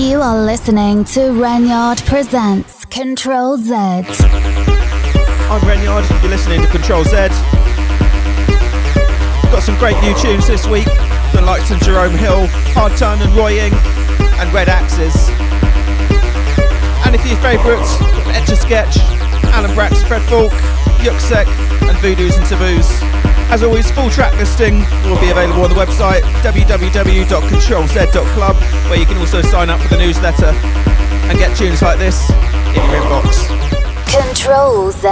You are listening to Renyard Presents Control Z. I'm Renyard, you're listening to Control Z. Got some great new tunes this week. The likes of Jerome Hill, Hard Ton and Roy Ing, and Red Axes. And a few favourites, Etch a Sketch, Alan Braxe, Fred Falke, Yuksek, and Voodoos and Taboos. As always, full track listing will be available on the website www.controlz.club, where you can also sign up for the newsletter and get tunes like this in your inbox. Control Z.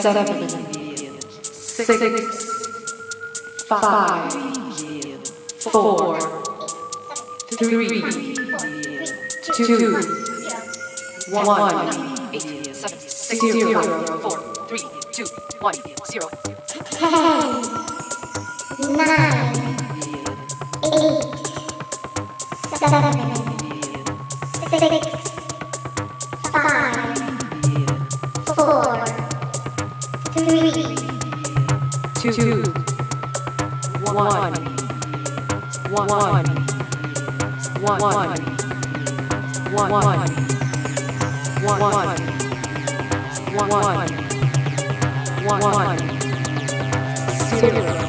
seven, six, five, four, three, two, one, eight, seven, six, zero, four, three, two, one, zero. Two, one, one, one, one, one, one, one, one, zero.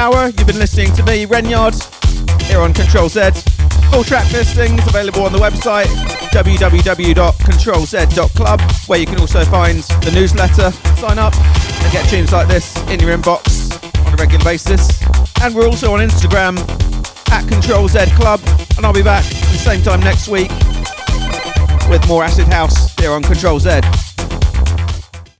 Hour, you've been listening to me, Renyard, here on Control Z. Full track listings available on the website www.controlz.club, where you can also find the newsletter, sign up, and get tunes like this in your inbox on a regular basis. And we're also on Instagram at Control Z Club, and I'll be back at the same time next week with more Acid House here on Control Z.